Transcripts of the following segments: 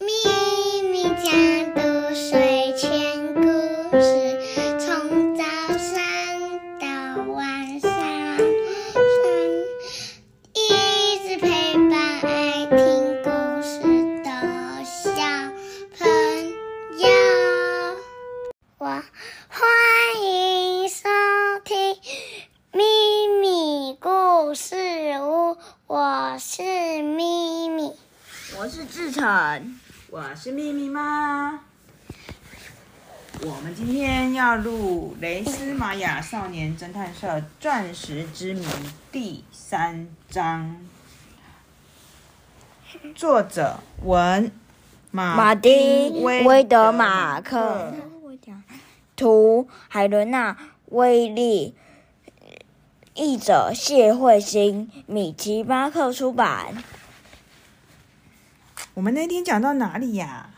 咪咪家的睡前故事，从早上到晚上，一直陪伴爱听故事的小朋友。我欢迎收听咪咪故事屋，我是咪咪。我是志成，我是咪咪妈。我们今天要录《雷斯玛雅少年侦探社钻石之谜》第三章，作者文马丁威德马克，图海伦娜威利，译者谢慧欣，米奇巴克出版。我们那天讲到哪里呀？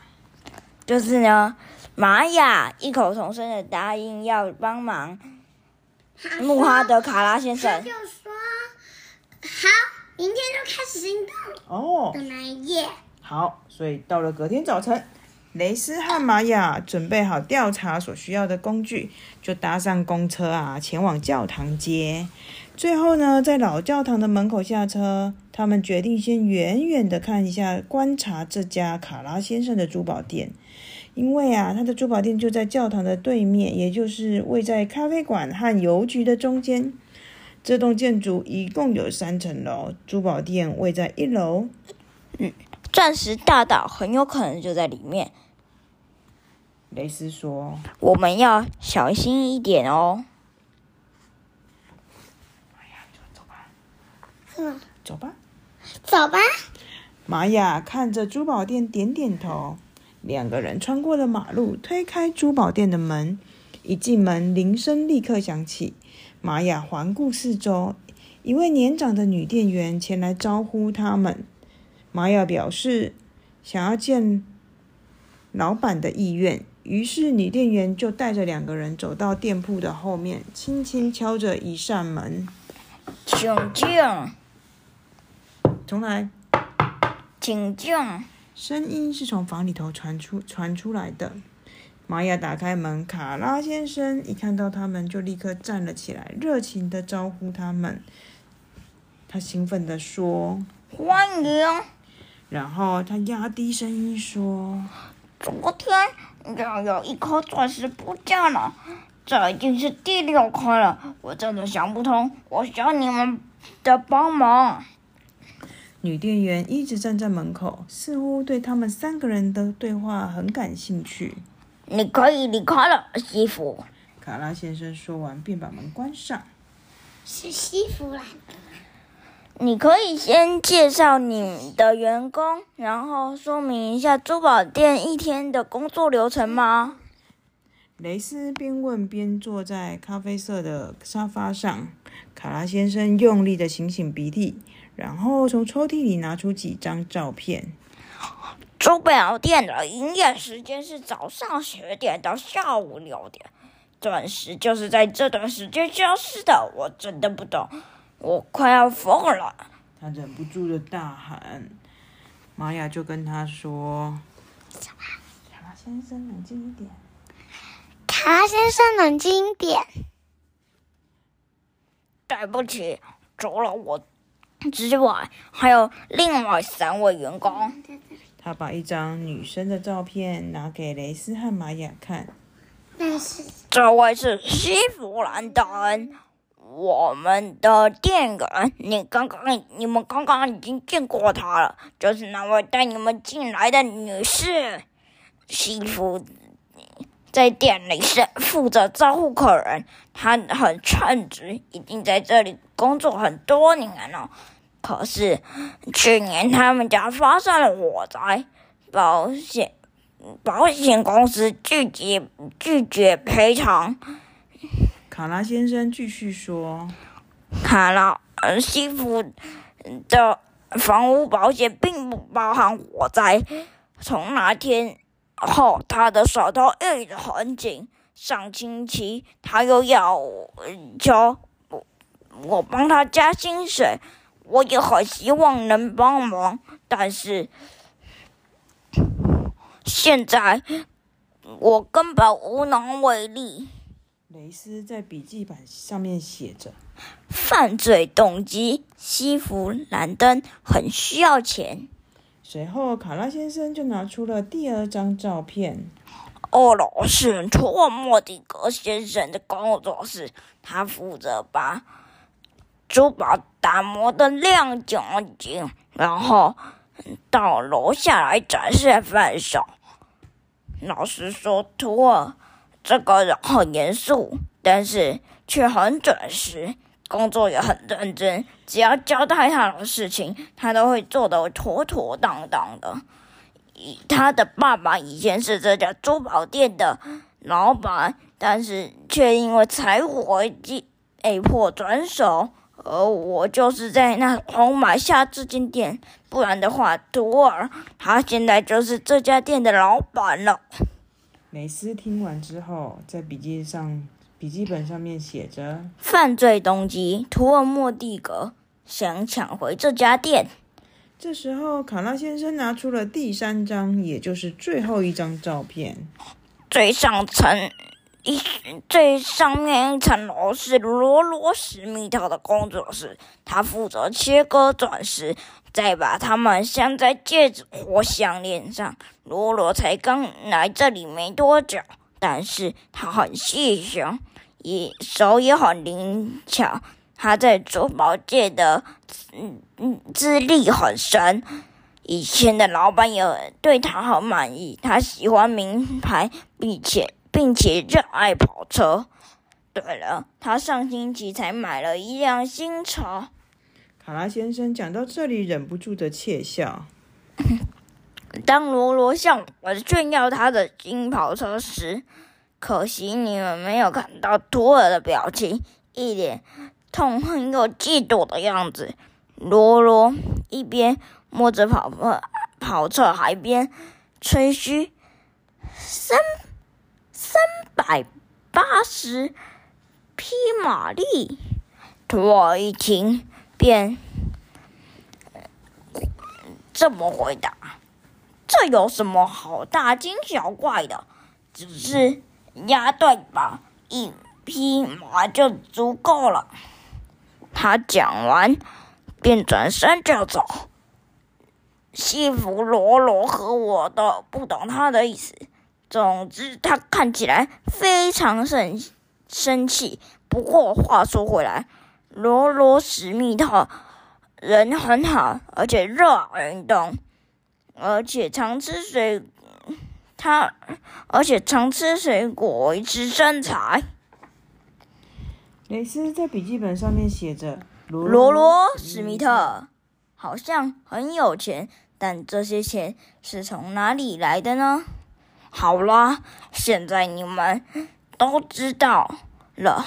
就是呢，玛雅异口同声的答应要帮忙穆哈德卡拉先他生就。说：“好，明天就开始行动哦的，那一夜。好，所以到了隔天早晨，雷斯和玛雅准备好调查所需要的工具，就搭上公车啊，前往教堂街。最后呢，在老教堂的门口下车，他们决定先远远的看一下，观察这家卡拉先生的珠宝店，因为啊，他的珠宝店就在教堂的对面，也就是位在咖啡馆和邮局的中间。这栋建筑一共有三层楼，珠宝店位在一楼。嗯钻石大岛很有可能就在里面，雷斯说。我们要小心一点哦。走吧，嗯，走吧。走吧。玛雅看着珠宝店点点头。两个人穿过了马路，推开珠宝店的门。一进门，铃声立刻响起。玛雅环顾四周，一位年长的女店员前来招呼他们。玛雅表示想要见老板的意愿，于是女店员就带着两个人走到店铺的后面，轻轻敲着一扇门。请进，重来。请进。声音是从房里头传出传出来的。玛雅打开门，卡拉先生一看到他们就立刻站了起来，热情的招呼他们。他兴奋地说，欢迎。然后他压低声音说昨天又有一颗钻石不见了，这已经是第六颗了，我真的想不通，我需要你们的帮忙。：“女店员一直站在门口，似乎对他们三个人的对话很感兴趣。”你可以离开了，西服。卡拉先生说完，便把门关上。是西弗兰的。你可以先介绍你的员工，然后说明一下珠宝店一天的工作流程吗？雷斯边问边坐在咖啡色的沙发上。卡拉先生用力的擤擤鼻涕，然后从抽屉里拿出几张照片。珠宝店的营业时间是早上十点到下午六点，钻石就是在这段时间消失的。我真的不懂，我快要疯了。他忍不住的大喊。玛雅就跟他说：“卡拉先生，冷静一点。卡拉先生，冷静一点。对不起，除了我之外，还有另外三位员工。”他把一张女生的照片拿给雷斯和玛雅看。但是这位是西弗兰登，我们的店员。你刚刚，你们刚刚已经见过她了，就是那位带你们进来的女士。西弗在店里是负责招呼客人，他很称职，已经在这里工作很多年了。可是去年他们家发生了火灾，保险保险公司拒绝拒绝赔偿。卡拉先生继续说卡拉呃西服的房屋保险并不包含火灾。从那天后，他的手头一直很紧。上星期他又要求我我帮他加薪水，我也很希望能帮忙，但是现在我根本无能为力。雷斯在笔记本上面写着：犯罪动机，西弗兰登很需要钱。随后，卡拉先生就拿出了第二张照片。二楼是托莫迪格先生的工作室，他负责把珠宝打磨的亮晶晶，然后到楼下来展示贩售。老实说，托这个人很严肃，但是却很准时，工作也很认真。只要交代他的事情，他都会做得妥妥当当的。他的爸爸以前是这家珠宝店的老板，但是却因为财务危机被迫转手，而我就是在那时买下这间店。不然的话，徒儿他现在就是这家店的老板了。雷斯听完之后，在笔记上笔记本上面写着：犯罪动机，图尔莫蒂格想抢回这家店。这时候，卡拉先生拿出了第三张，也就是最后一张照片。最上层一最上面一层楼是罗罗史密特的工作室，他负责切割钻石，再把它们镶在戒指或项链上。罗罗才刚来这里没多久，但是他很细心，也手也很灵巧。他在珠宝界的嗯嗯资历很深，以前的老板也对他很满意。他喜欢名牌，并且并且热爱跑车。对了，他上星期才买了一辆新车。卡拉先生讲到这里，忍不住的窃笑。当罗罗向我炫耀他的新跑车时，可惜你们没有看到托尔的表情，一脸。痛恨又嫉妒的样子，罗罗一边摸着跑跑跑车，还边吹嘘三三百八十匹马力。托尔一听，便这么回答：“这有什么好大惊小怪的？只是押对吧，一匹马就足够了。”他讲完，便转身就走。西弗罗罗和我都不懂他的意思。总之，他看起来非常生生气。不过话说回来，罗罗史密特人很好，而且热爱运动，而且常吃水。他而且常吃水果维持身材。蕾丝在笔记本上面写着：“罗罗史密特好像很有钱，但这些钱是从哪里来的呢？”好啦，现在你们都知道了。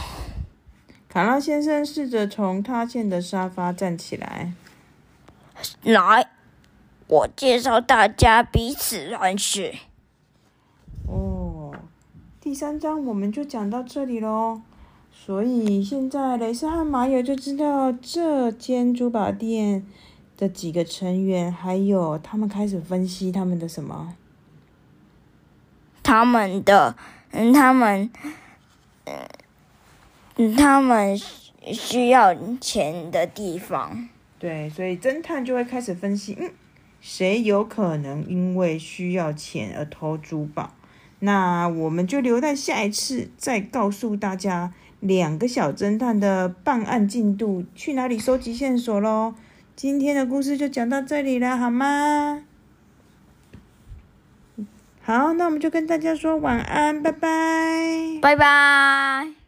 卡拉先生试着从塌陷的沙发站起来。来，我介绍大家彼此认识。哦，第三章我们就讲到这里喽。所以现在雷斯和马友就知道这间珠宝店的几个成员，还有他们开始分析他们的什么？他们的，嗯，他们，嗯，他们需要钱的地方。对，所以侦探就会开始分析，嗯，谁有可能因为需要钱而偷珠宝？那我们就留在下一次再告诉大家。两个小侦探的办案进度，去哪里收集线索喽？今天的故事就讲到这里了，好吗？好，那我们就跟大家说晚安，拜拜，拜拜。